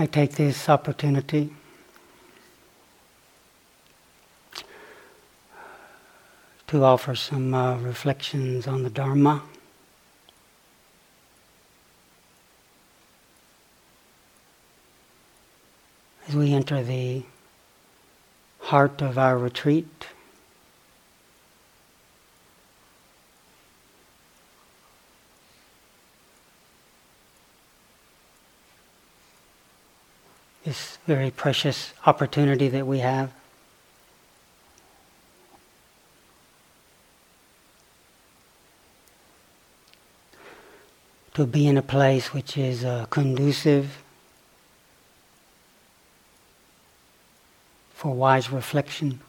I take this opportunity to offer some uh, reflections on the Dharma. As we enter the heart of our retreat, this very precious opportunity that we have. To be in a place which is uh, conducive for wise reflection.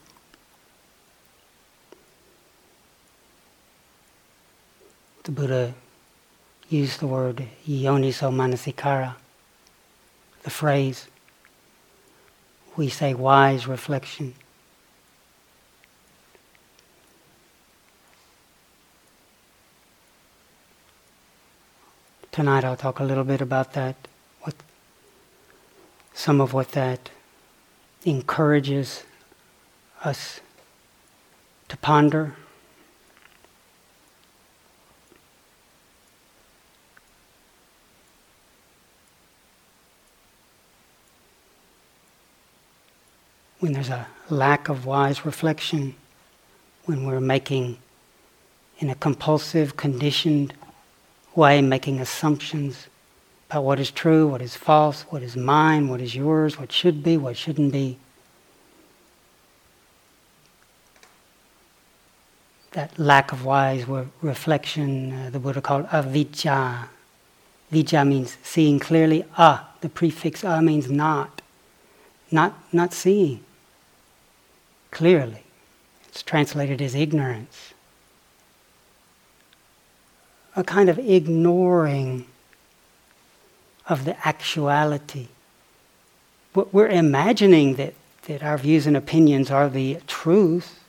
The Buddha used the word yoniso manasikara, the phrase we say wise reflection. Tonight I'll talk a little bit about that, what some of what that encourages us to ponder. When there's a lack of wise reflection, when we're making, in a compulsive, conditioned way, making assumptions about what is true, what is false, what is mine, what is yours, what should be, what shouldn't be. That lack of wise reflection, uh, the Buddha called avijja. Vijja means seeing clearly. Ah, the prefix a means not. Not, not seeing clearly. It's translated as ignorance. A kind of ignoring of the actuality. We're imagining that, that our views and opinions are the truth,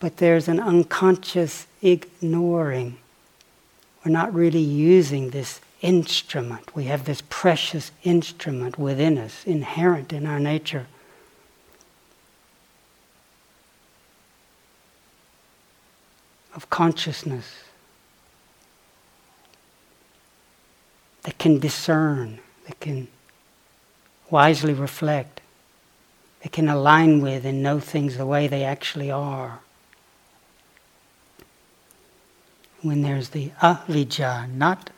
but there's an unconscious ignoring. We're not really using this instrument. We have this precious instrument within us, inherent in our nature of consciousness that can discern, that can wisely reflect, that can align with and know things the way they actually are. When there's the avijja, not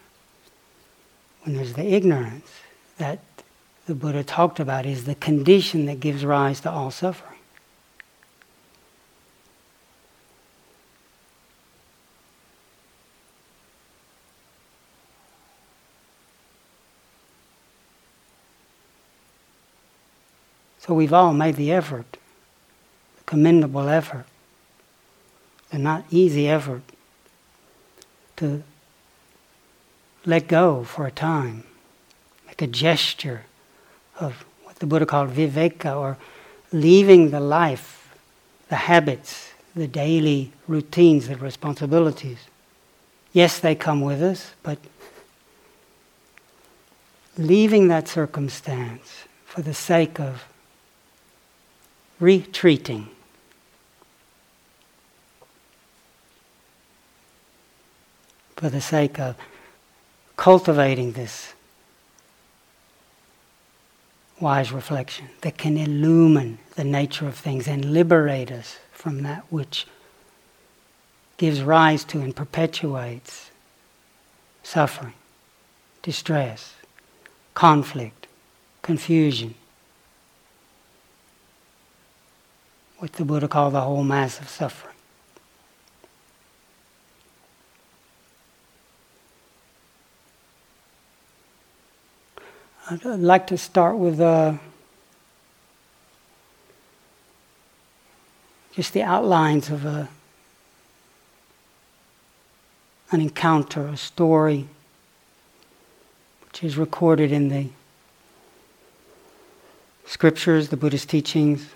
when there's the ignorance that the Buddha talked about, is the condition that gives rise to all suffering. So we've all made the effort, the commendable effort, the not easy effort to let go for a time, make a gesture of what the Buddha called viveka, or leaving the life, the habits, the daily routines, the responsibilities. Yes, they come with us, but leaving that circumstance for the sake of retreating. For the sake of cultivating this wise reflection that can illumine the nature of things and liberate us from that which gives rise to and perpetuates suffering, distress, conflict, confusion, what the Buddha called the whole mass of suffering. I'd like to start with uh, just the outlines of a, an encounter, a story, which is recorded in the scriptures, the Buddhist teachings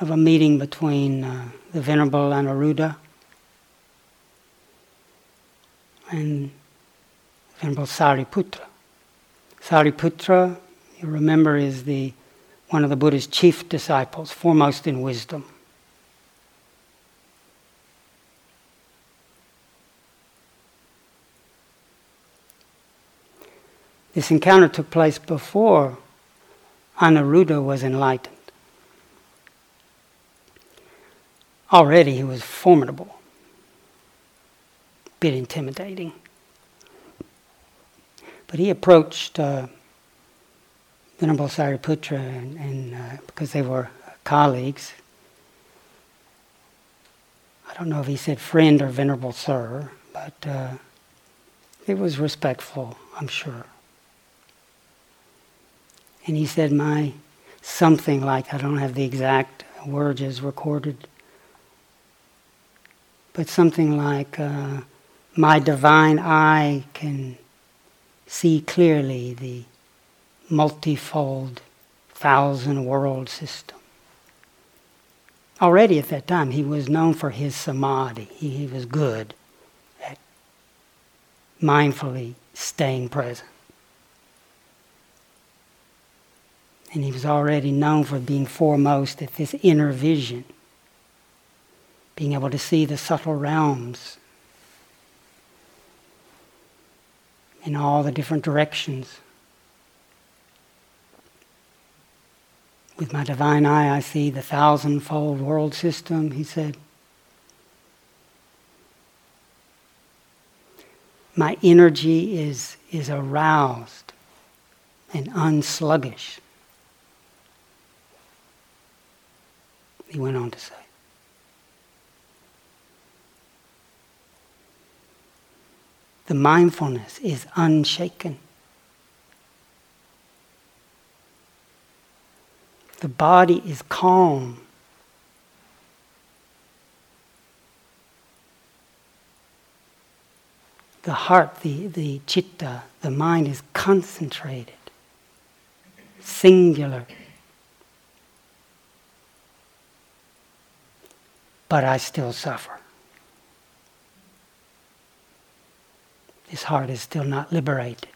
of a meeting between uh, the Venerable Anuruddha and Venerable Sariputra. Sariputra, you remember, is the one of the Buddha's chief disciples, foremost in wisdom. This encounter took place before Anuruddha was enlightened. Already he was formidable, a bit intimidating. But he approached uh, Venerable Sariputra, and, and uh, because they were colleagues, I don't know if he said friend or Venerable Sir, but uh, it was respectful, I'm sure. And he said, My something like, I don't have the exact words as recorded, but something like, uh, My divine eye can see clearly the multifold thousand world system. Already at that time, he was known for his samadhi. He, he was good at mindfully staying present. And he was already known for being foremost at this inner vision, being able to see the subtle realms in all the different directions. With my divine eye, I see the thousandfold world system, he said. My energy is, is aroused and unsluggish. He went on to say. The mindfulness is unshaken. The body is calm. The heart, the, the chitta, the mind is concentrated, singular. But I still suffer. This heart is still not liberated.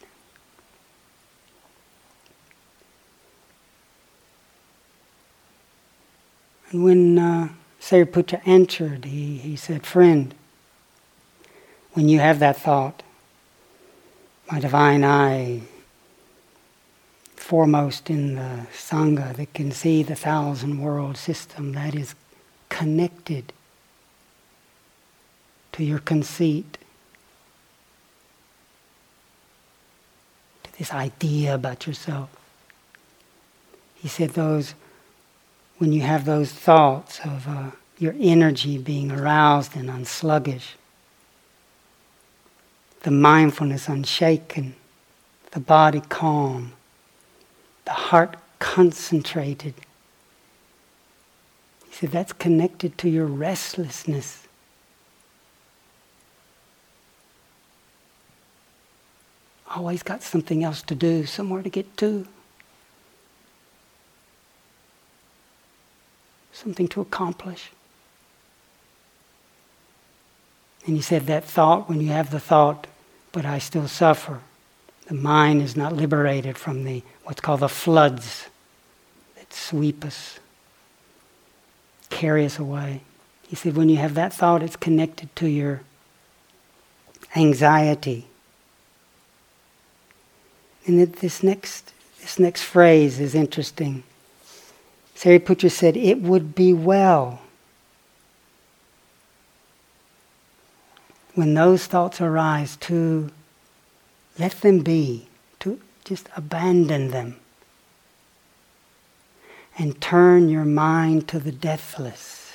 And when uh, Sariputra answered, he, he said, Friend, when you have that thought, my divine eye, foremost in the Sangha that can see the thousand world system that is connected to your conceit, to this idea about yourself. He said, Those when you have those thoughts of uh, your energy being aroused and unsluggish, the mindfulness unshaken, the body calm, the heart concentrated. He said that's connected to your restlessness. Always got something else to do, somewhere to get to. something to accomplish. And he said that thought, when you have the thought, but I still suffer, the mind is not liberated from the what's called the floods that sweep us, carry us away. He said, when you have that thought, it's connected to your anxiety. And this next, this next phrase is interesting. Sariputra said, It would be well when those thoughts arise to let them be, to just abandon them, and turn your mind to the deathless.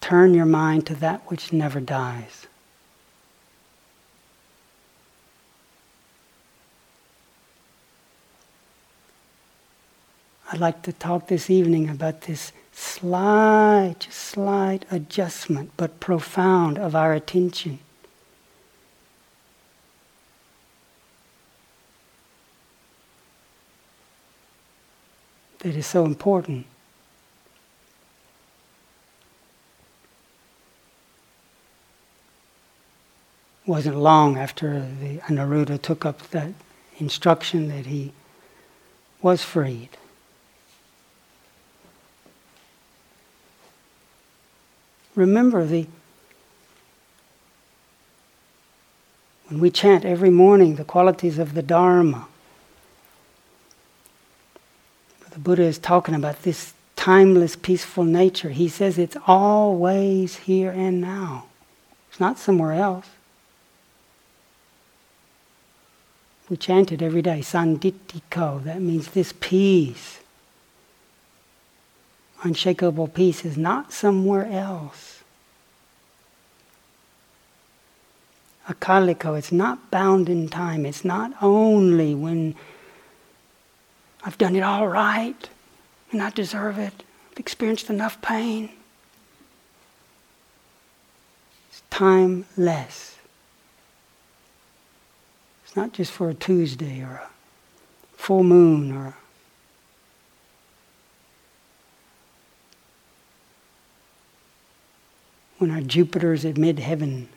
Turn your mind to that which never dies. I'd like to talk this evening about this slight, slight adjustment, but profound of our attention. That is so important. wasn't long after the Anuruddha took up that instruction that he was freed. Remember the when we chant every morning the qualities of the Dharma. The Buddha is talking about this timeless, peaceful nature. He says it's always here and now. It's not somewhere else. We chant it every day, Sanditthiko. That means this peace, unshakable peace, is not somewhere else. Akaliko, it's not bound in time. It's not only when I've done it all right and I deserve it. I've experienced enough pain. It's timeless. It's not just for a Tuesday or a full moon or when our Jupiter's at mid heaven.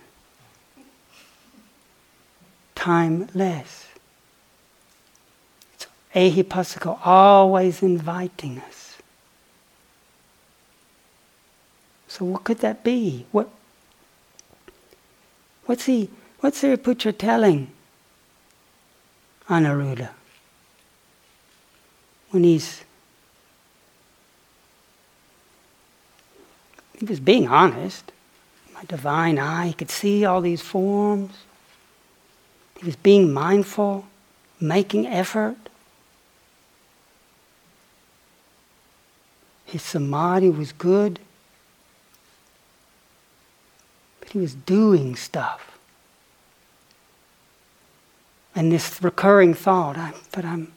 Timeless. It's ehipassiko, always inviting us. So what could that be? What what's he what's Sariputra telling? Anuruddha. When he's he was being honest. Divine eye, he could see all these forms. He was being mindful, making effort. His samadhi was good. But he was doing stuff. And this recurring thought, I, but I'm,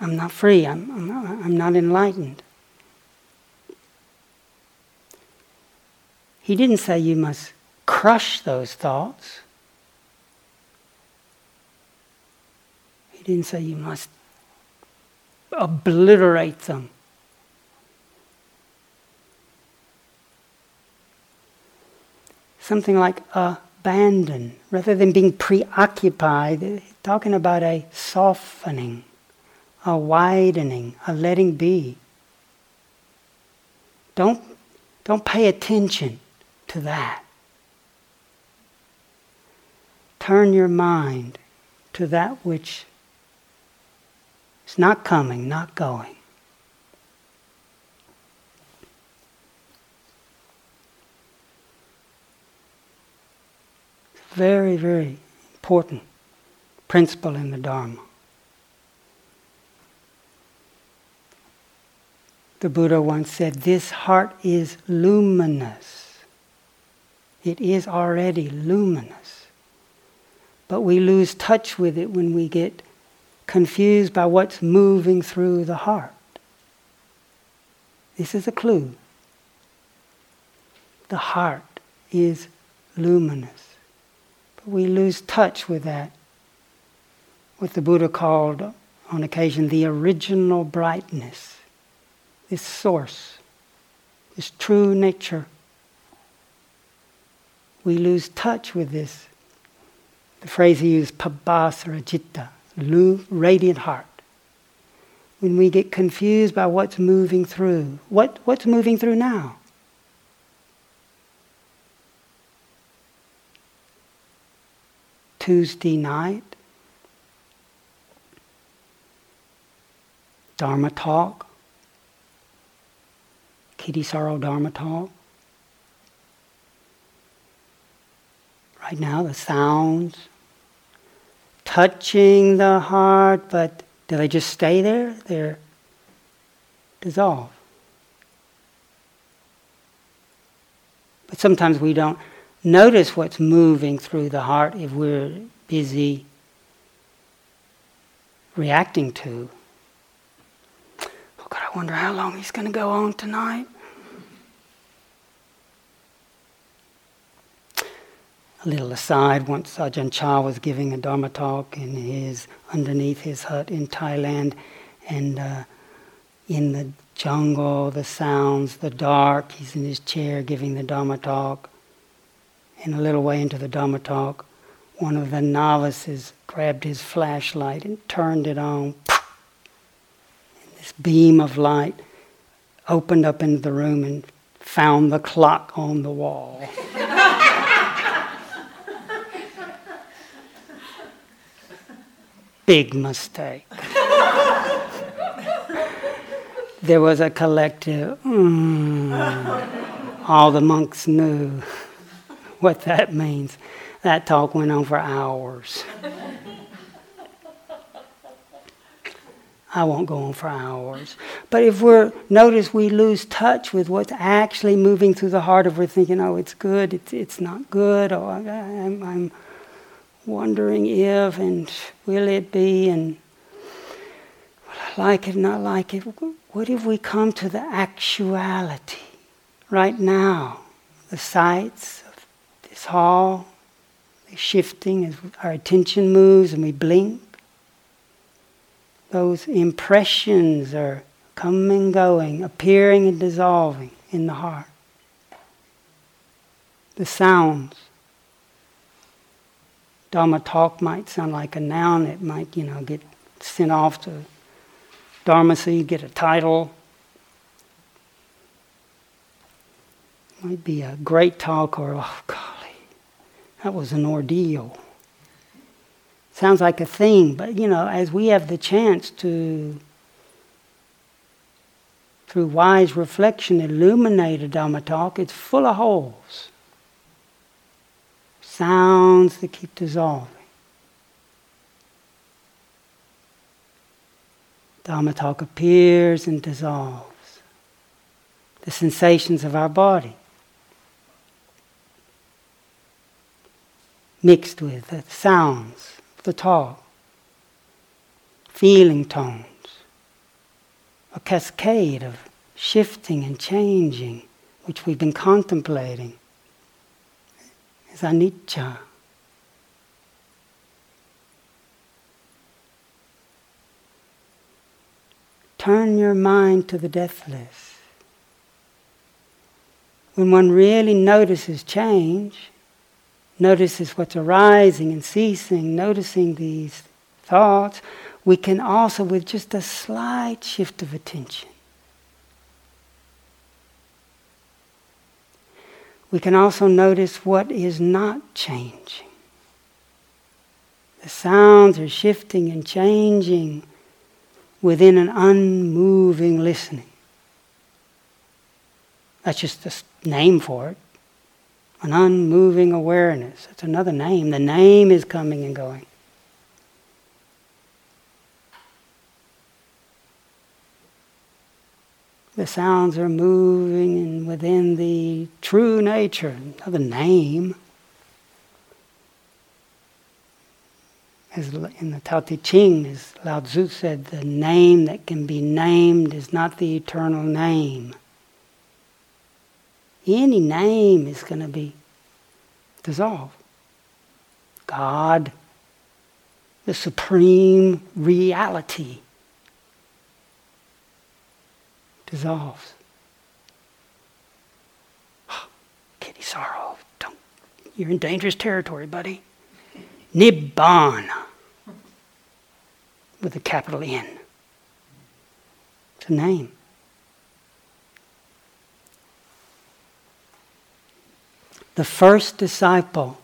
I'm not free, I'm, I'm, I'm not enlightened. He didn't say you must crush those thoughts. He didn't say you must obliterate them. Something like abandon, rather than being preoccupied, talking about a softening, a widening, a letting be. Don't, don't pay attention to that. Turn your mind to that which is not coming, not going. Very, very important principle in the Dharma. The Buddha once said, This heart is luminous. It is already luminous. But we lose touch with it when we get confused by what's moving through the heart. This is a clue. The heart is luminous But we lose touch with that. What the Buddha called on occasion the original brightness, this source, this true nature. We lose touch with this. The phrase he used, pabhasara citta, radiant heart. When we get confused by what's moving through, what, what's moving through now? Tuesday night, Dharma talk, Kittisaro Dharma talk. Right now, the sounds touching the heart, but do they just stay there? They're dissolve. But sometimes we don't notice what's moving through the heart if we're busy reacting to. Oh God, I wonder how long he's going to go on tonight. A little aside, once Ajahn Chah was giving a Dharma talk in his, underneath his hut in Thailand, and uh, in the jungle, the sounds, the dark, he's in his chair giving the Dharma talk And a little way into the Dharma talk, one of the novices grabbed his flashlight and turned it on. And this beam of light opened up into the room and found the clock on the wall. Big mistake. there was a collective, mm, all the monks knew what that means. That talk went on for hours. I won't go on for hours. But if we're, notice we lose touch with what's actually moving through the heart if we're thinking, oh, it's good, it's, it's not good, or I'm, I'm wondering if, and will it be, and will I like it, not like it. What if we come to the actuality right now? The sights of this hall, the shifting as our attention moves and we blink those impressions are coming and going, appearing and dissolving in the heart. The sounds. Dharma talk might sound like a noun. It might, you know, get sent off to Dharma Seed get a title. Might be a great talk or, oh, golly, that was an ordeal. Sounds like a thing, but you know, as we have the chance to, through wise reflection, illuminate a Dhamma talk, it's full of holes. Sounds that keep dissolving. Dhamma talk appears and dissolves. The sensations of our body. Mixed with the sounds of the talk, feeling tones, a cascade of shifting and changing which we've been contemplating is anicca. Turn your mind to the deathless. When one really notices change, notices what's arising and ceasing, noticing these thoughts, we can also, with just a slight shift of attention, we can also notice what is not changing. The sounds are shifting and changing within an unmoving listening. That's just the name for it an unmoving awareness. It's another name. The name is coming and going. The sounds are moving within the true nature, another name. As in the Tao Te Ching, as Lao Tzu said, the name that can be named is not the eternal name any name is going to be dissolved. God, the supreme reality, dissolves. Kittisaro, don't, you're in dangerous territory, buddy. Nibbana, with a capital N. It's a name. the first disciple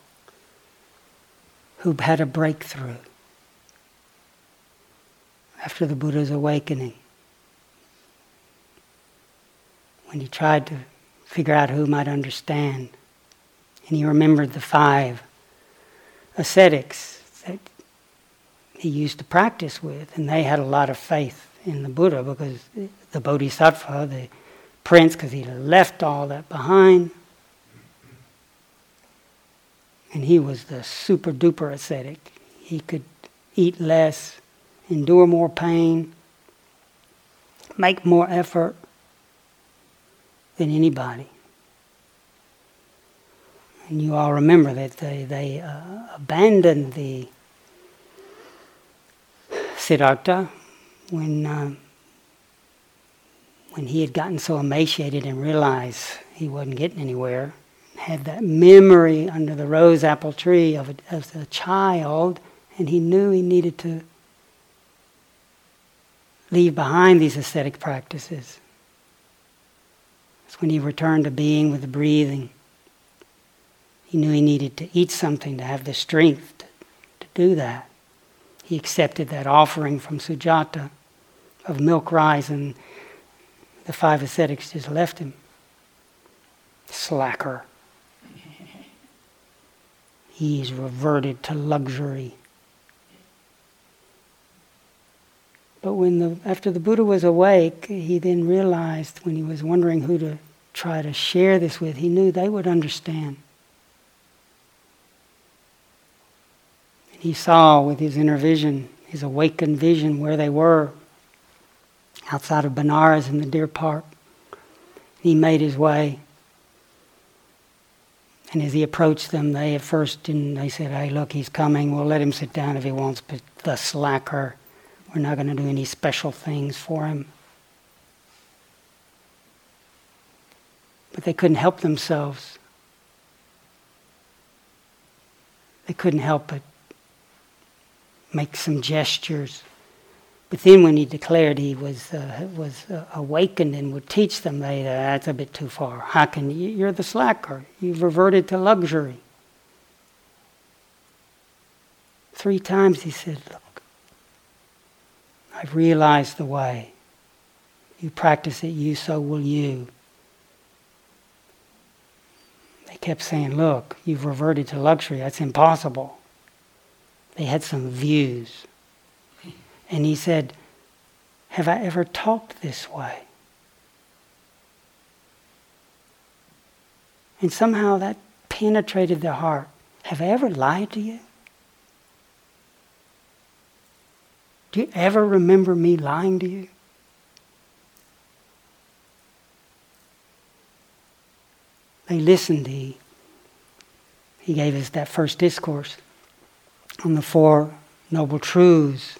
who had a breakthrough after the Buddha's awakening. When he tried to figure out who might understand, and he remembered the five ascetics that he used to practice with, and they had a lot of faith in the Buddha because the Bodhisattva, the prince, because he left all that behind, and he was the super duper ascetic. He could eat less, endure more pain, make more effort than anybody. And you all remember that they, they uh, abandoned the Siddhartha when, uh, when he had gotten so emaciated and realized he wasn't getting anywhere. had that memory under the rose apple tree of a, as a child, and he knew he needed to leave behind these ascetic practices. It's when he returned to being with the breathing. He knew he needed to eat something to have the strength to, to do that. He accepted that offering from Sujata of milk rice, and the five ascetics just left him. Slacker. He's reverted to luxury. But when the, after the Buddha was awake, he then realized when he was wondering who to try to share this with, he knew they would understand. And he saw with his inner vision, his awakened vision, where they were outside of Benares in the deer park. He made his way. And as he approached them, they at first didn't, they said, hey, look, he's coming. We'll let him sit down if he wants, but the slacker we're not going to do any special things for him. But they couldn't help themselves. They couldn't help but make some gestures. But then when he declared he was, uh, was uh, awakened and would teach them, they, uh, that's a bit too far. How can you? You're the slacker. You've reverted to luxury. Three times he said, I've realized the way. You practice it, you, so will you. They kept saying, Look, you've reverted to luxury. That's impossible. They had some views. And he said, Have I ever talked this way? And somehow that penetrated their heart. Have I ever lied to you? Do you ever remember me lying to you? They listened. He, he gave us that first discourse on the Four Noble Truths.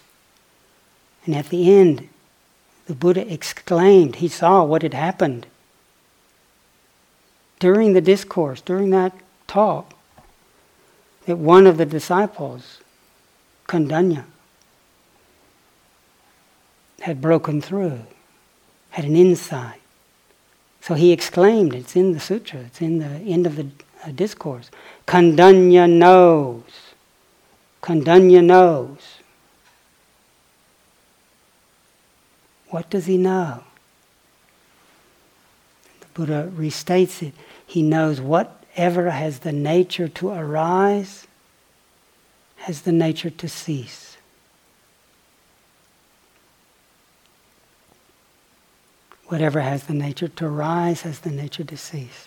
And at the end, the Buddha exclaimed, he saw what had happened. During the discourse, during that talk, that one of the disciples, Kondanya, had broken through, had an insight. So he exclaimed, it's in the sutra, it's in the end of the uh, discourse. Kondanya knows. Kondanya knows. What does he know? The Buddha restates it. He knows whatever has the nature to arise has the nature to cease. Whatever has the nature to rise has the nature to cease.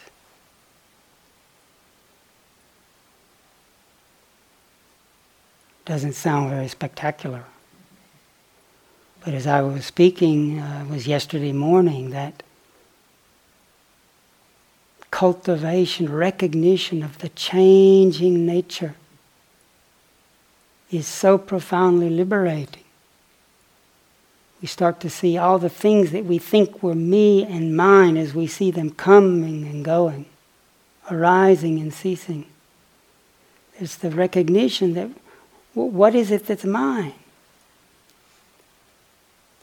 Doesn't sound very spectacular. But as I was speaking, uh, it was yesterday morning, that cultivation, recognition of the changing nature is so profoundly liberating we start to see all the things that we think were me and mine as we see them coming and going, arising and ceasing. It's the recognition that what is it that's mine?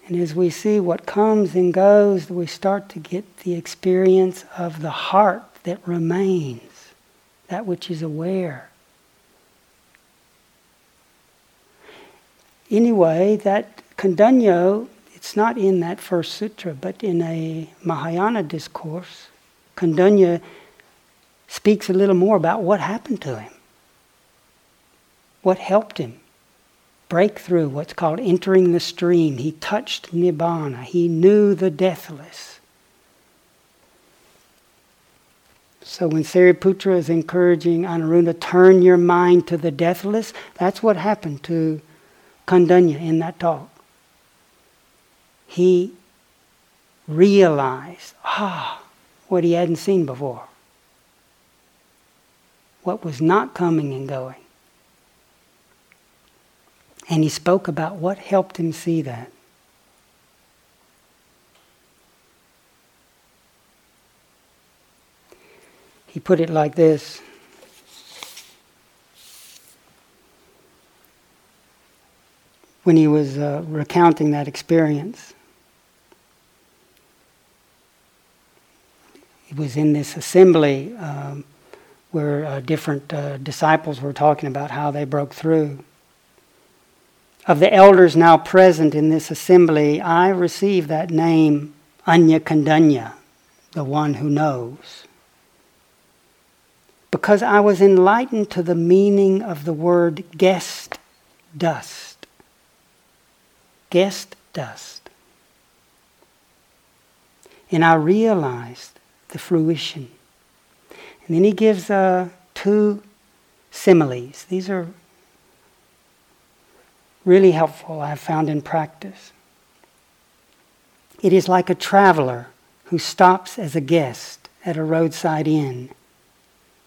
And as we see what comes and goes, we start to get the experience of the heart that remains, that which is aware. Anyway, that Kondanya, it's not in that first sutra, but in a Mahayana discourse, Kondanya speaks a little more about what happened to him, what helped him break through what's called entering the stream. He touched Nibbana, he knew the deathless. So when Sariputra is encouraging Anuruddha, turn your mind to the deathless, that's what happened to Kondanya in that talk he realized, ah, what he hadn't seen before. What was not coming and going. And he spoke about what helped him see that. He put it like this when he was uh, recounting that experience. He was in this assembly um, where uh, different uh, disciples were talking about how they broke through. Of the elders now present in this assembly, I received that name, Anya Kondanya, the one who knows. Because I was enlightened to the meaning of the word guest dust. Guest dust. And I realized the fruition. And then he gives uh, two similes. These are really helpful, I've found in practice. It is like a traveler who stops as a guest at a roadside inn,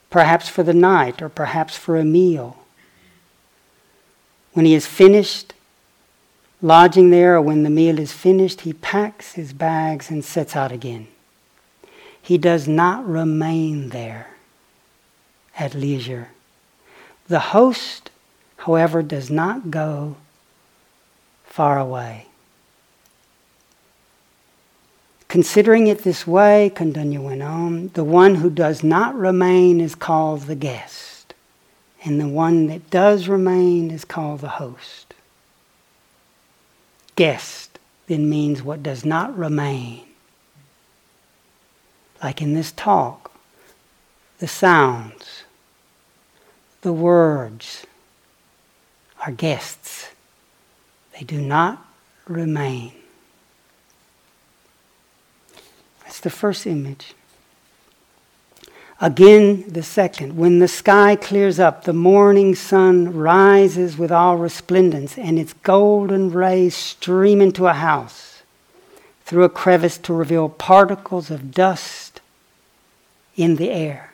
perhaps for the night or perhaps for a meal. When he is finished lodging there or when the meal is finished, he packs his bags and sets out again. He does not remain there at leisure. The host, however, does not go far away. Considering it this way, Kondanya went on, the one who does not remain is called the guest, and the one that does remain is called the host. Guest then means what does not remain like in this talk, the sounds, the words are guests. They do not remain. That's the first image. Again, the second. When the sky clears up, the morning sun rises with all resplendence, and its golden rays stream into a house through a crevice to reveal particles of dust in the air.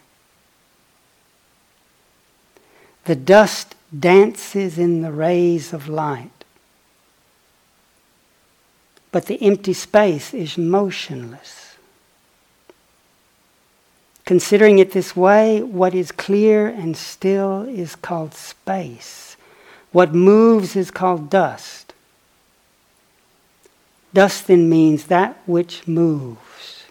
The dust dances in the rays of light, but the empty space is motionless. Considering it this way, what is clear and still is called space. What moves is called dust. Dust then means that which moves.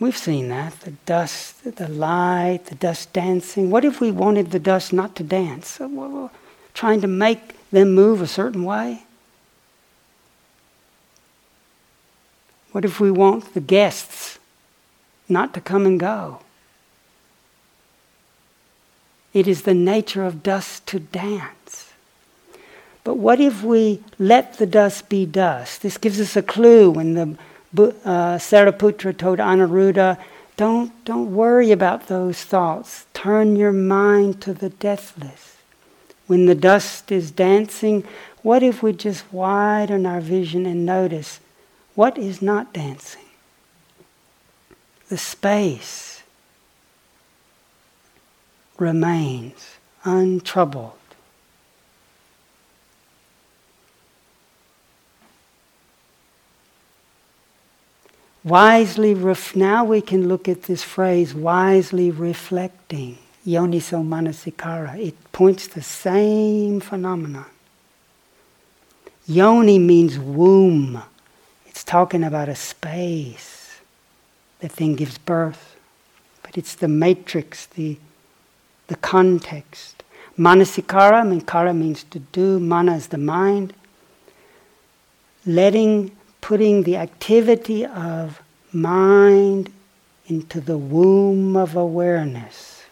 We've seen that the dust, the light, the dust dancing. What if we wanted the dust not to dance? Trying to make them move a certain way? What if we want the guests not to come and go? It is the nature of dust to dance. But what if we let the dust be dust? This gives us a clue when the uh, Sariputra told Anuruddha, don't, don't worry about those thoughts. Turn your mind to the deathless. When the dust is dancing, what if we just widen our vision and notice what is not dancing? The space remains untroubled. Wisely, ref- now we can look at this phrase, wisely reflecting, yoniso manasikara. It points the same phenomenon. Yoni means womb. It's talking about a space. The thing gives birth. But it's the matrix, the, the context. Manasikara, I means to do, mana is the mind. Letting putting the activity of mind into the womb of awareness.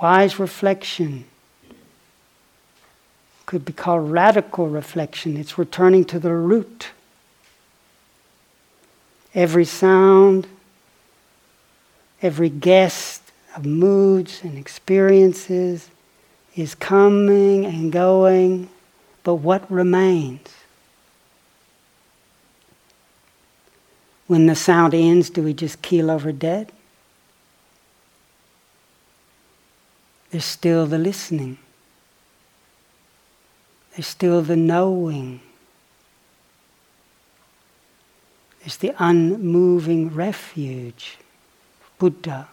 Wise reflection could be called radical reflection. It's returning to the root. Every sound, every guest of moods and experiences is coming and going but what remains? When the sound ends, do we just keel over dead? There's still the listening. There's still the knowing. There's the unmoving refuge, Buddha.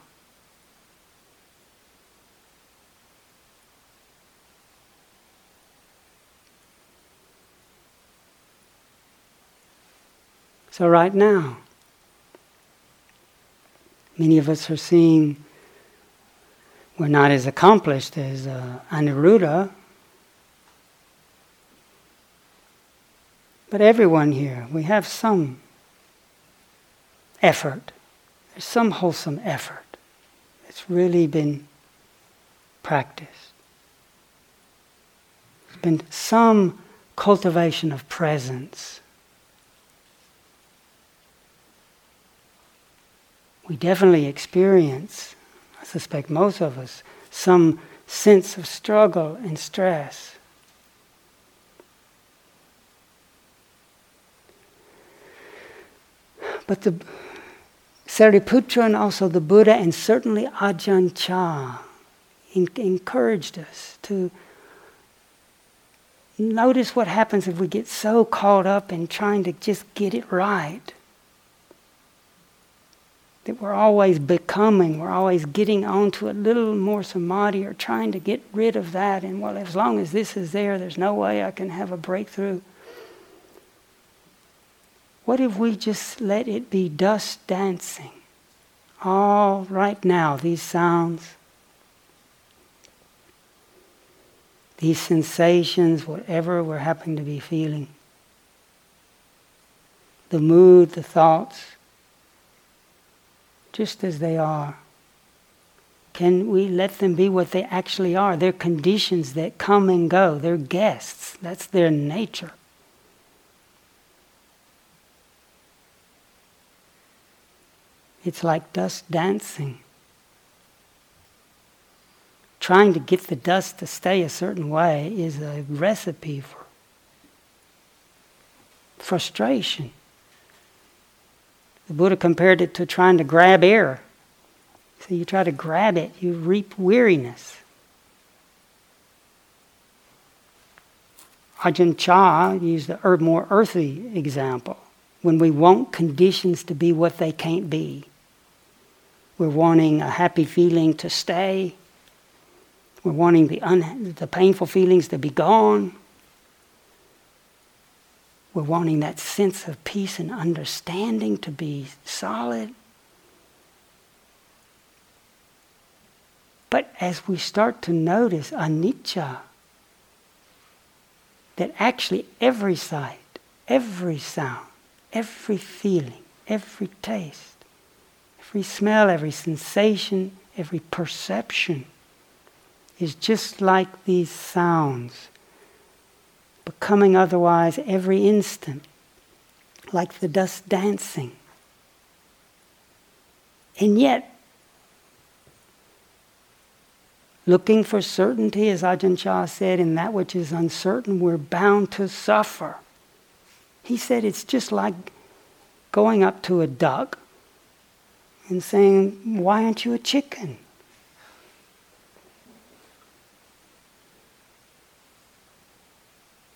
So, right now, many of us are seeing we're not as accomplished as uh, Anuruddha, but everyone here, we have some effort. There's some wholesome effort. It's really been practiced. There's been some cultivation of presence. we definitely experience, I suspect most of us, some sense of struggle and stress. But the Sariputra and also the Buddha and certainly Ajahn Chah encouraged us to notice what happens if we get so caught up in trying to just get it right that we're always becoming, we're always getting onto a little more samadhi or trying to get rid of that. And well, as long as this is there, there's no way I can have a breakthrough. What if we just let it be dust dancing? All right now, these sounds, these sensations, whatever we're happening to be feeling, the mood, the thoughts just as they are? Can we let them be what they actually are? They're conditions that come and go. They're guests. That's their nature. It's like dust dancing. Trying to get the dust to stay a certain way is a recipe for frustration. The Buddha compared it to trying to grab air. So you try to grab it, you reap weariness. Ajahn Chah used a more earthy example. When we want conditions to be what they can't be, we're wanting a happy feeling to stay. We're wanting the, un- the painful feelings to be gone. We're wanting that sense of peace and understanding to be solid. But as we start to notice anicca, that actually every sight, every sound, every feeling, every taste, every smell, every sensation, every perception is just like these sounds becoming otherwise every instant, like the dust dancing. And yet, looking for certainty, as Ajahn Chah said, in that which is uncertain, we're bound to suffer. He said it's just like going up to a duck and saying, Why aren't you a chicken?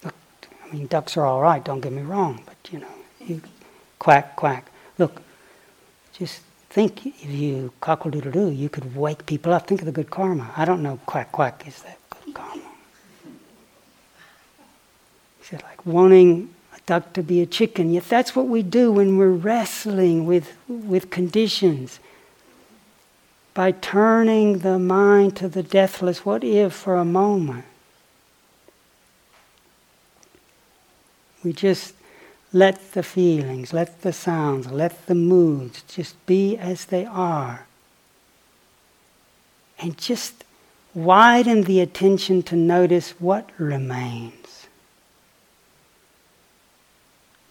Look, I mean, ducks are all right, don't get me wrong, but you know, you quack, quack. Look, just think if you cockle doodle doo, you could wake people up. Think of the good karma. I don't know, quack, quack is that good karma. He said, like wanting a duck to be a chicken. Yet that's what we do when we're wrestling with, with conditions. By turning the mind to the deathless what if for a moment We just let the feelings, let the sounds, let the moods just be as they are. And just widen the attention to notice what remains.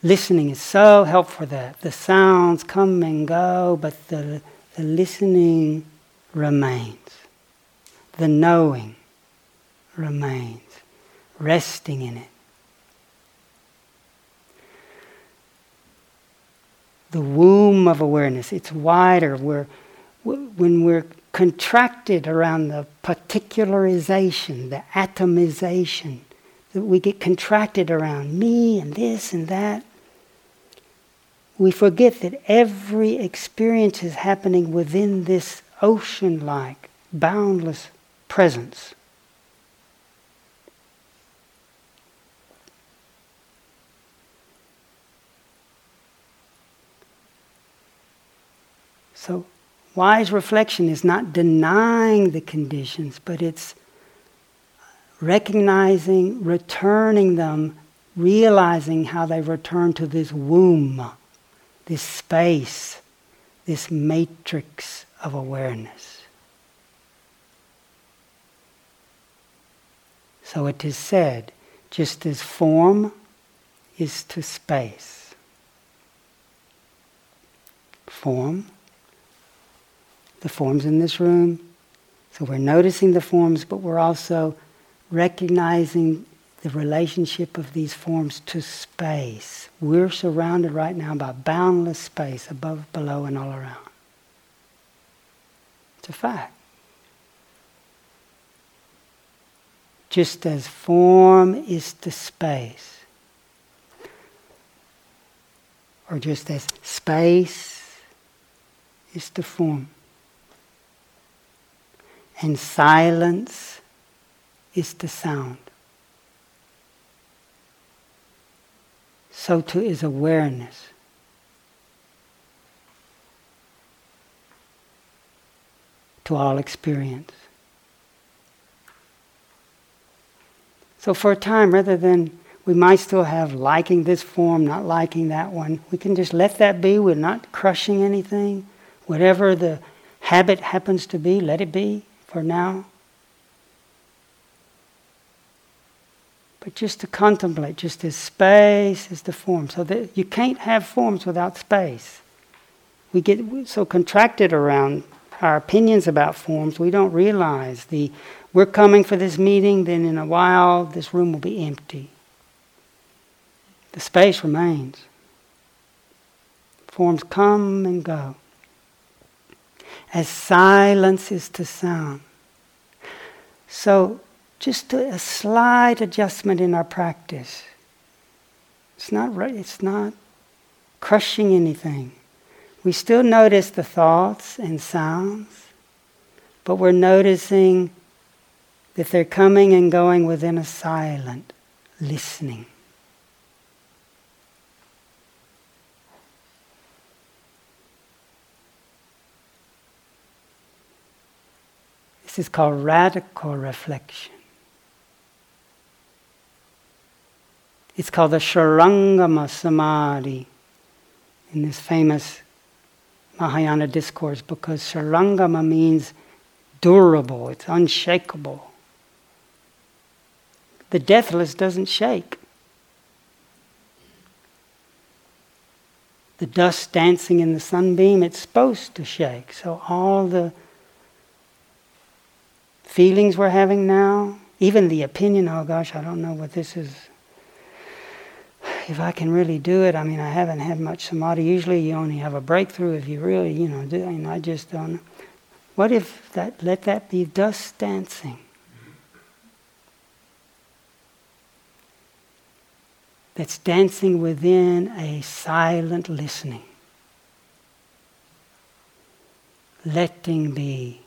Listening is so helpful for that. The sounds come and go, but the, the listening remains. The knowing remains, resting in it. the womb of awareness. It's wider. We're, when we're contracted around the particularization, the atomization, that we get contracted around me and this and that. We forget that every experience is happening within this ocean like, boundless presence. So, wise reflection is not denying the conditions, but it's recognizing, returning them, realizing how they return to this womb, this space, this matrix of awareness. So it is said, just as form is to space. Form, the forms in this room. So we're noticing the forms, but we're also recognizing the relationship of these forms to space. We're surrounded right now by boundless space above, below, and all around. It's a fact. Just as form is to space, or just as space is to form, and silence is to sound. So too is awareness. To all experience. So, for a time, rather than we might still have liking this form, not liking that one, we can just let that be. We're not crushing anything. Whatever the habit happens to be, let it be for now. But just to contemplate, just as space is the form. So that you can't have forms without space. We get so contracted around our opinions about forms, we don't realize the we're coming for this meeting, then in a while this room will be empty. The space remains. Forms come and go. As silence is to sound. So just a slight adjustment in our practice. It's not, it's not crushing anything. We still notice the thoughts and sounds, but we're noticing that they're coming and going within a silent listening. This is called radical reflection. It's called the Shurangama Samadhi in this famous Mahayana discourse because Shurangama means durable, it's unshakable. The deathless doesn't shake. The dust dancing in the sunbeam, it's supposed to shake. So all the feelings we're having now, even the opinion, oh gosh, I don't know what this is if I can really do it, I mean, I haven't had much samadhi. Usually, you only have a breakthrough if you really, you know, do. And I just don't. What if that? Let that be dust dancing. That's dancing within a silent listening. Letting be.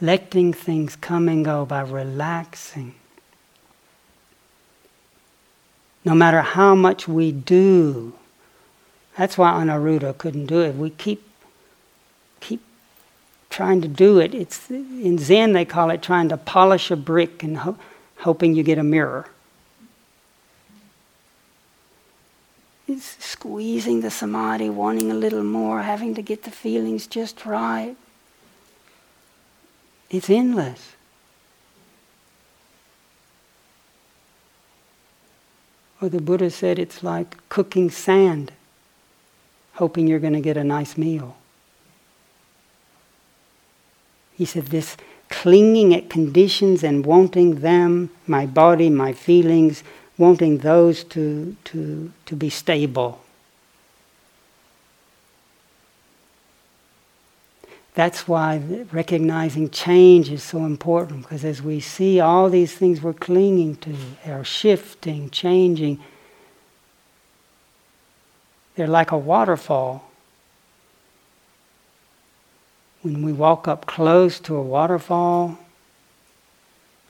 Letting things come and go by relaxing no matter how much we do. That's why Anuruddha couldn't do it. We keep keep trying to do it. It's in Zen they call it trying to polish a brick and ho- hoping you get a mirror. It's squeezing the samadhi, wanting a little more, having to get the feelings just right. It's endless. Or the Buddha said it's like cooking sand, hoping you're going to get a nice meal. He said, This clinging at conditions and wanting them, my body, my feelings, wanting those to, to, to be stable. That's why recognizing change is so important because as we see all these things we're clinging to are shifting, changing, they're like a waterfall. When we walk up close to a waterfall,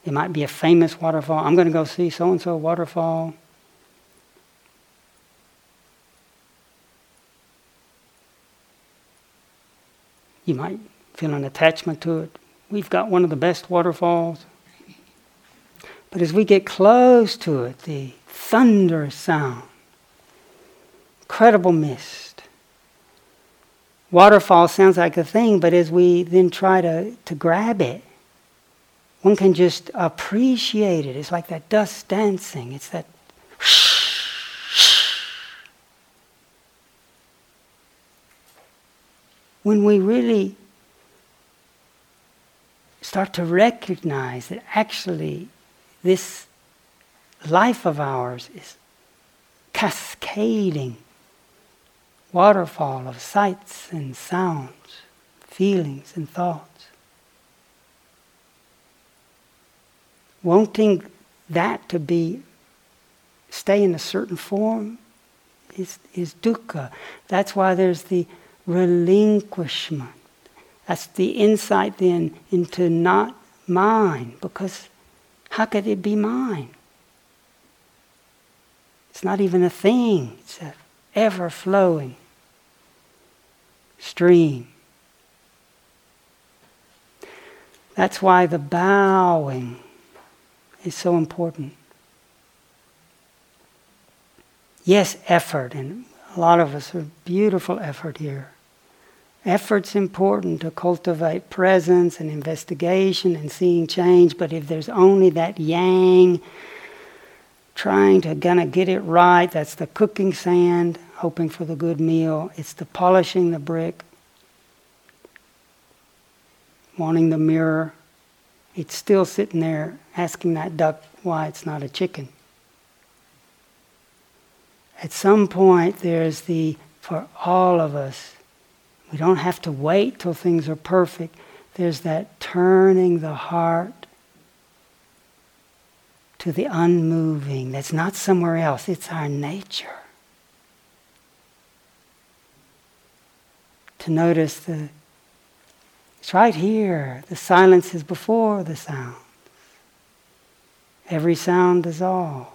it might be a famous waterfall. I'm going to go see so and so waterfall. You might feel an attachment to it. We've got one of the best waterfalls. But as we get close to it, the thunderous sound, incredible mist. Waterfall sounds like a thing, but as we then try to, to grab it, one can just appreciate it. It's like that dust dancing. It's that when we really start to recognize that actually this life of ours is cascading waterfall of sights and sounds, feelings and thoughts. Wanting that to be stay in a certain form is, is dukkha. That's why there's the relinquishment. That's the insight then into not mine, because how could it be mine? It's not even a thing, it's an ever flowing stream. That's why the bowing is so important. Yes, effort, and a lot of us are beautiful effort here. Effort's important to cultivate presence and investigation and seeing change, but if there's only that yang trying to gonna get it right, that's the cooking sand, hoping for the good meal, it's the polishing the brick, wanting the mirror. It's still sitting there asking that duck why it's not a chicken. At some point, there's the, for all of us, we don't have to wait till things are perfect. There's that turning the heart to the unmoving that's not somewhere else, it's our nature. To notice the, it's right here. The silence is before the sound. Every sound dissolves.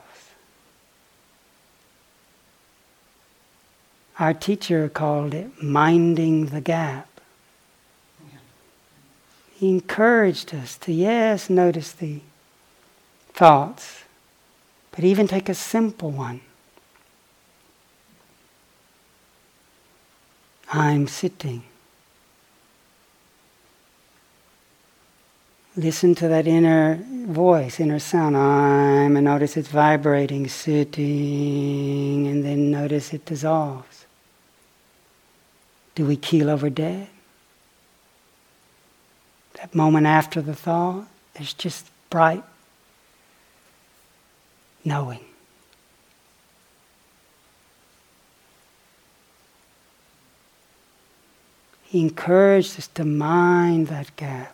Our teacher called it minding the gap. He encouraged us to, yes, notice the thoughts, but even take a simple one. I'm sitting. Listen to that inner voice, inner sound. I'm, and notice it's vibrating, sitting, and then notice it dissolves. Do we keel over dead? That moment after the thought, there's just bright knowing. He encouraged us to mind that gap,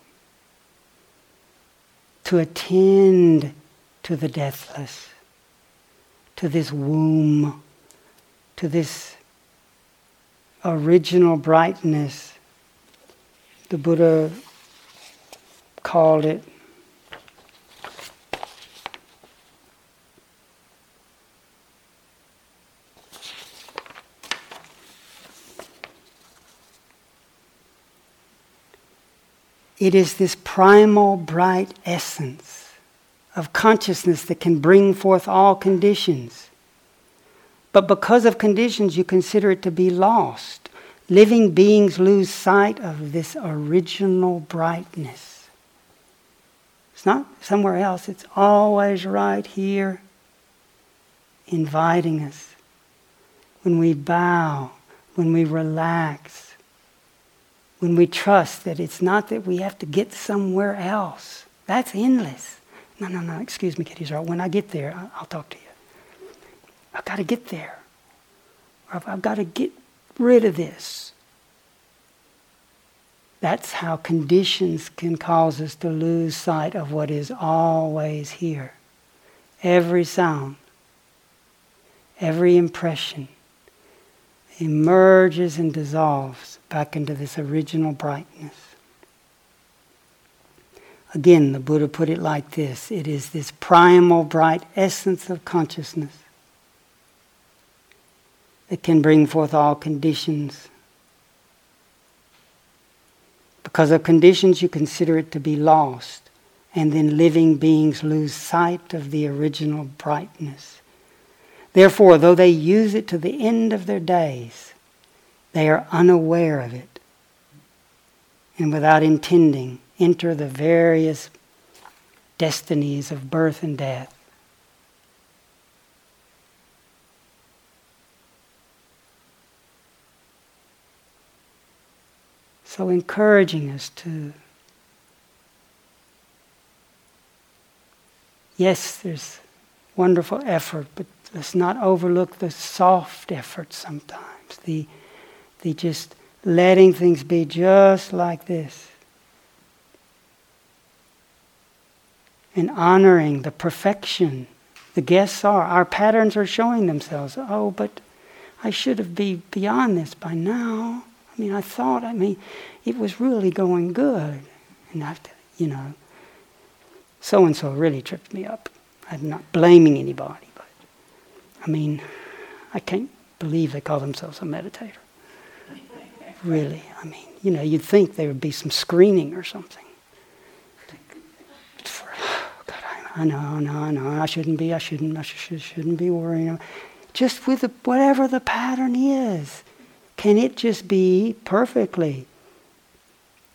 to attend to the deathless, to this womb, to this original brightness. The Buddha called it It is this primal bright essence of consciousness that can bring forth all conditions. But because of conditions, you consider it to be lost. Living beings lose sight of this original brightness. It's not somewhere else, it's always right here, inviting us. When we bow, when we relax, when we trust that it's not that we have to get somewhere else. That's endless. No, no, no, excuse me, Kitty. When I get there, I'll talk to you. I've got to get there. Or I've, I've got to get rid of this. That's how conditions can cause us to lose sight of what is always here. Every sound, every impression emerges and dissolves back into this original brightness. Again, the Buddha put it like this it is this primal, bright essence of consciousness that can bring forth all conditions because of conditions, you consider it to be lost, and then living beings lose sight of the original brightness. Therefore, though they use it to the end of their days, they are unaware of it, and without intending, enter the various destinies of birth and death. So, encouraging us to, yes, there's wonderful effort, but let's not overlook the soft effort sometimes, the, the just letting things be just like this. And honoring the perfection. The guests are. Our patterns are showing themselves. Oh, but I should have be beyond this by now. I mean, I thought, I mean, it was really going good. And after, you know, so and so really tripped me up. I'm not blaming anybody, but I mean, I can't believe they call themselves a meditator. Really, I mean, you know, you'd think there would be some screening or something. For, oh, God, I, I know, I know, I know. I shouldn't be. I shouldn't. I should, shouldn't be worrying. Just with the, whatever the pattern is. Can it just be perfectly?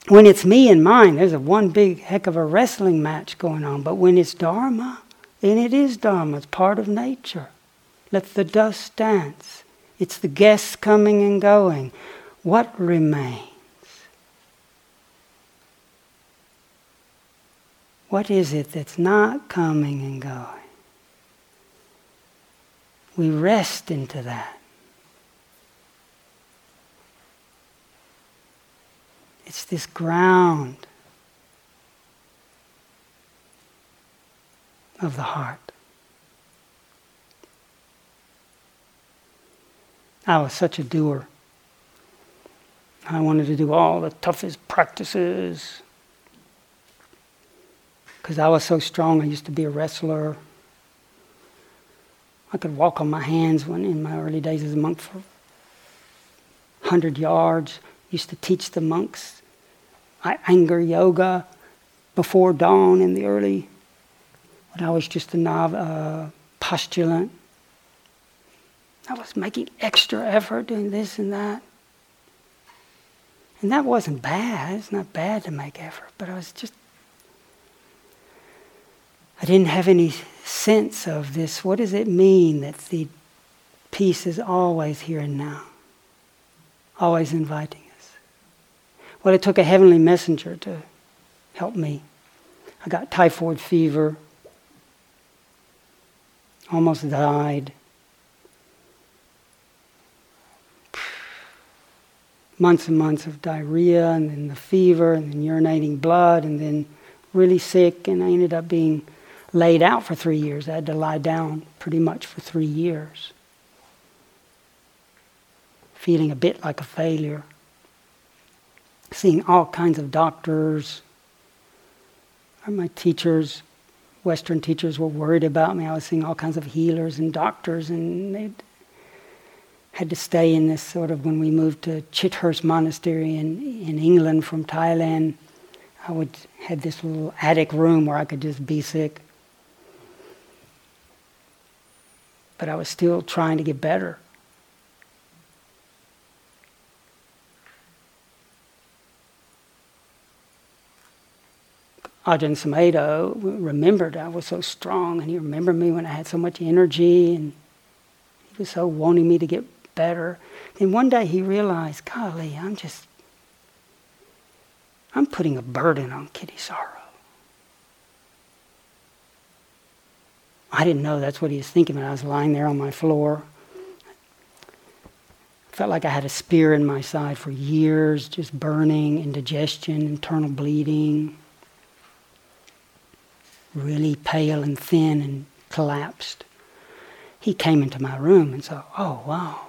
When it's me and mine, there's a one big heck of a wrestling match going on. But when it's Dharma, then it is Dharma. It's part of nature. Let the dust dance. It's the guests coming and going. What remains? What is it that's not coming and going? We rest into that. It's this ground of the heart. I was such a doer. I wanted to do all the toughest practices because I was so strong. I used to be a wrestler. I could walk on my hands when in my early days as a monk for 100 yards used to teach the monks Iyengar yoga before dawn in the early, when I was just a nov- uh, postulant. I was making extra effort doing this and that. And that wasn't bad. It's not bad to make effort, but I was just, I didn't have any sense of this. What does it mean that the peace is always here and now? Always inviting. Well, it took a heavenly messenger to help me. I got typhoid fever, almost died. Months and months of diarrhea, and then the fever, and then urinating blood, and then really sick, and I ended up being laid out for three years. I had to lie down pretty much for three years, feeling a bit like a failure seeing all kinds of doctors. Uh, my teachers, Western teachers, were worried about me. I was seeing all kinds of healers and doctors, and they had to stay in this sort of when we moved to Chithurst Monastery in, in England from Thailand. I would had this little attic room where I could just be sick. But I was still trying to get better. Ajahn Sumedho remembered I was so strong, and he remembered me when I had so much energy, and he was so wanting me to get better. And one day he realized, golly, I'm just, I'm putting a burden on Kittisaro. I didn't know that's what he was thinking when I was lying there on my floor. Felt like I had a spear in my side for years, just burning, indigestion, internal bleeding. Really pale and thin and collapsed. He came into my room and said, Oh, wow.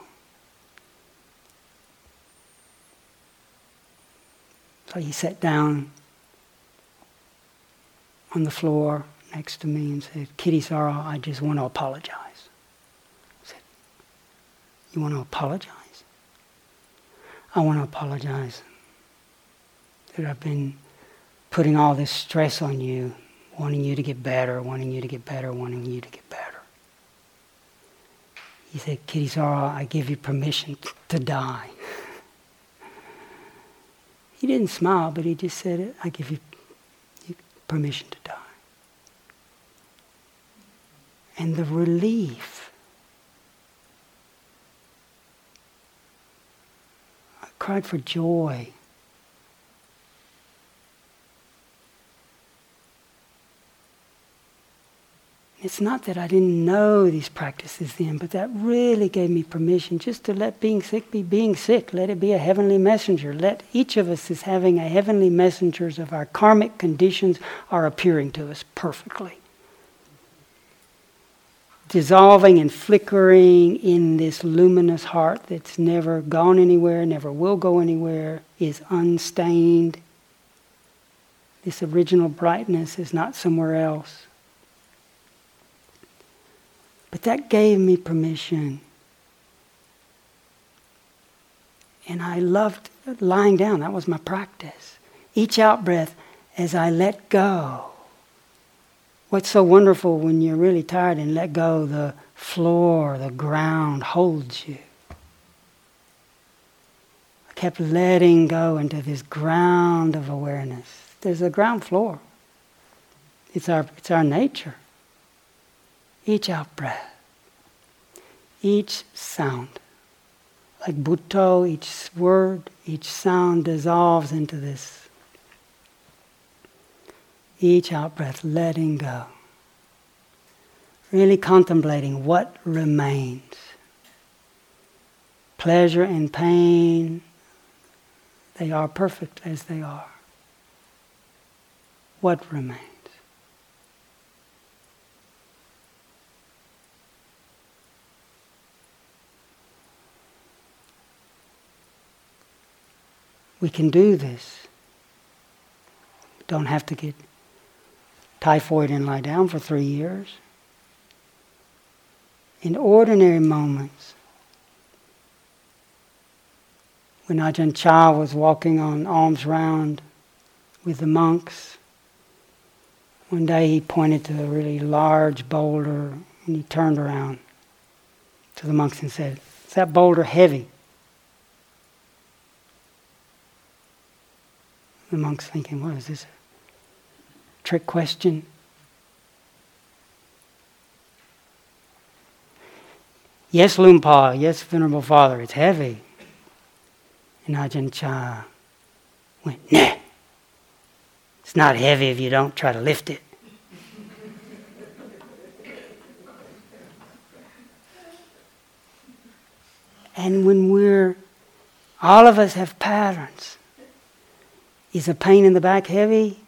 So he sat down on the floor next to me and said, Kittisaro, I just want to apologize. I said, You want to apologize? I want to apologize that I've been putting all this stress on you, wanting you to get better, wanting you to get better, wanting you to get better. He said, Kittisaro, I give you permission to die. He didn't smile, but he just said, I give you permission to die. And the relief. I cried for joy. It's not that I didn't know these practices then, but that really gave me permission just to let being sick be being sick. Let it be a heavenly messenger. Let each of us is having a heavenly messengers of our karmic conditions are appearing to us perfectly. Dissolving and flickering in this luminous heart that's never gone anywhere, never will go anywhere, is unstained. This original brightness is not somewhere else. But that gave me permission. And I loved lying down. That was my practice. Each out breath as I let go. What's so wonderful when you're really tired and let go, the floor, the ground holds you. I kept letting go into this ground of awareness. There's a ground floor. It's our, it's our nature each out breath, each sound. Like Buddho, each word, each sound dissolves into this. Each out breath, letting go. Really contemplating what remains. Pleasure and pain, they are perfect as they are. What remains? We can do this. Don't have to get typhoid and lie down for three years. In ordinary moments, when Ajahn Chah was walking on alms round with the monks, one day he pointed to a really large boulder and he turned around to the monks and said, Is that boulder heavy? The monk's thinking, what is this? Trick question? Yes, Luang Por, yes, Venerable Father, it's heavy. And Ajahn Chah went, nah, it's not heavy if you don't try to lift it. and when we're, all of us have patterns. Is a pain in the back heavy?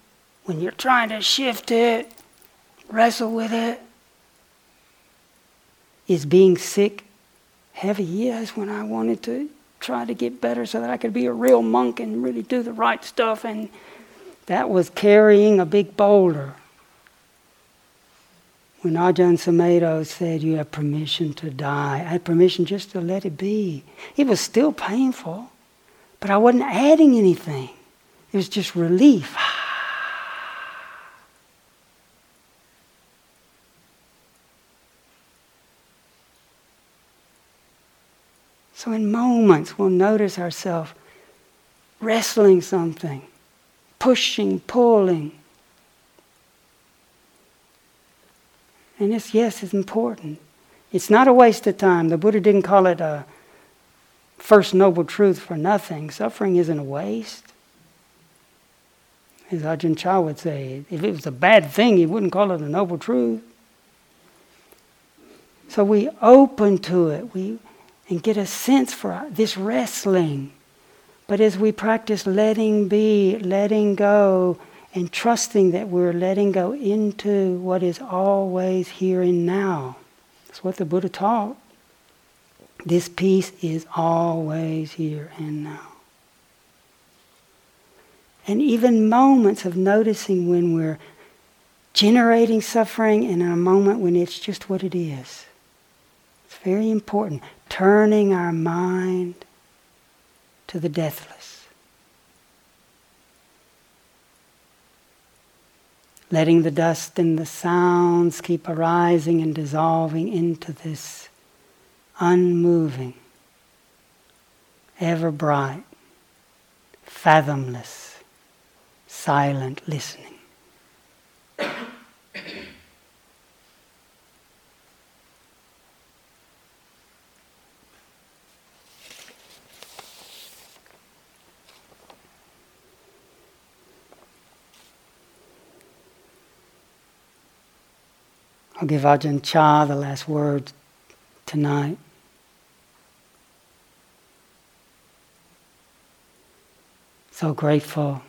When you're trying to shift it, wrestle with it. Is being sick heavy? Yes, when I wanted to try to get better so that I could be a real monk and really do the right stuff, and that was carrying a big boulder. When Ajahn Sumedho said, You have permission to die, I had permission just to let it be. It was still painful, but I wasn't adding anything. It was just relief. So, in moments, we'll notice ourselves wrestling something, pushing, pulling. And this, yes, is important. It's not a waste of time. The Buddha didn't call it a first noble truth for nothing. Suffering isn't a waste. As Ajahn Chah would say, if it was a bad thing, he wouldn't call it a noble truth. So we open to it. We, and get a sense for this wrestling. But as we practice letting be, letting go, and trusting that we're letting go into what is always here and now. That's what the Buddha taught. This peace is always here and now. And even moments of noticing when we're generating suffering and a moment when it's just what it is. It's very important. Turning our mind to the deathless. Letting the dust and the sounds keep arising and dissolving into this unmoving, ever bright, fathomless, silent listening. I'll give Ajahn Chah the last word tonight. So grateful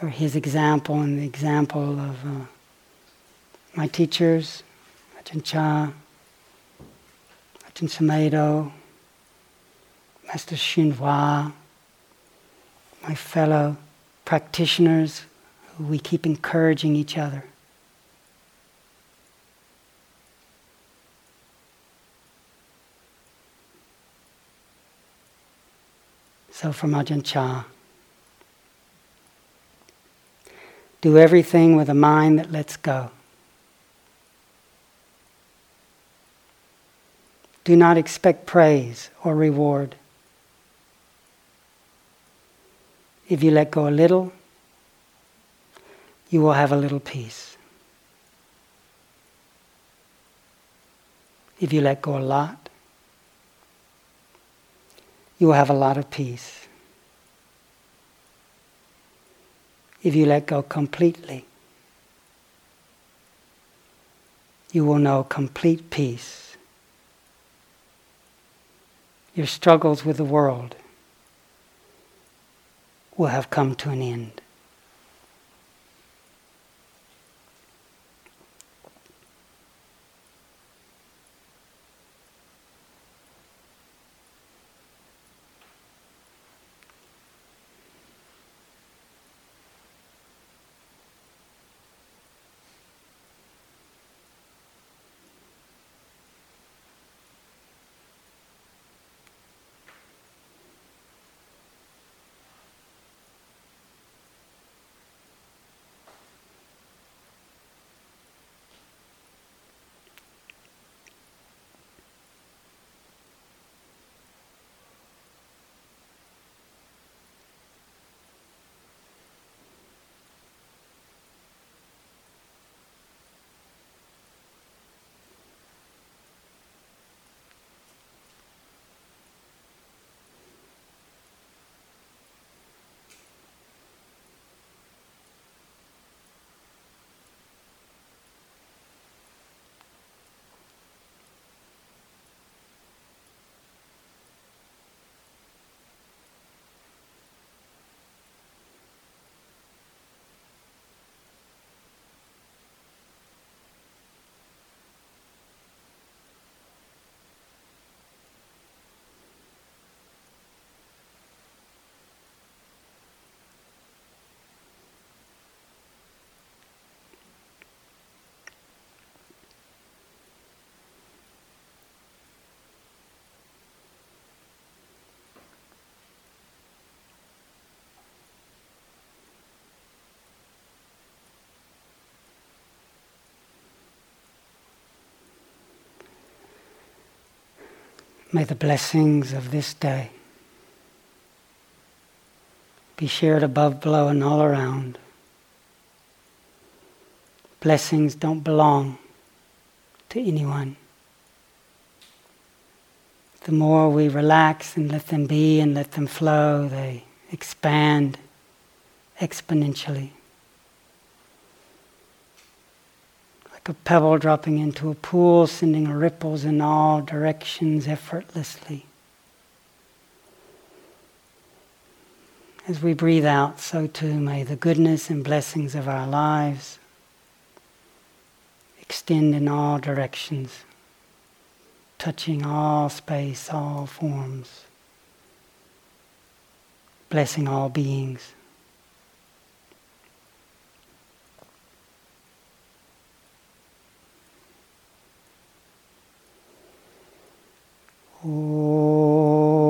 for his example and the example of uh, my teachers, Ajahn Chah, Ajahn Sumedho, Master Hsuan Hua, my fellow practitioners who we keep encouraging each other. So from Ajahn Chah. Do everything with a mind that lets go. Do not expect praise or reward. If you let go a little, you will have a little peace. If you let go a lot, you will have a lot of peace. If you let go completely, you will know complete peace. Your struggles with the world will have come to an end. May the blessings of this day be shared above, below, and all around. Blessings don't belong to anyone. The more we relax and let them be and let them flow, they expand exponentially. I like a pebble dropping into a pool, sending ripples in all directions effortlessly. As we breathe out, so too may the goodness and blessings of our lives extend in all directions, touching all space, all forms, blessing all beings. Om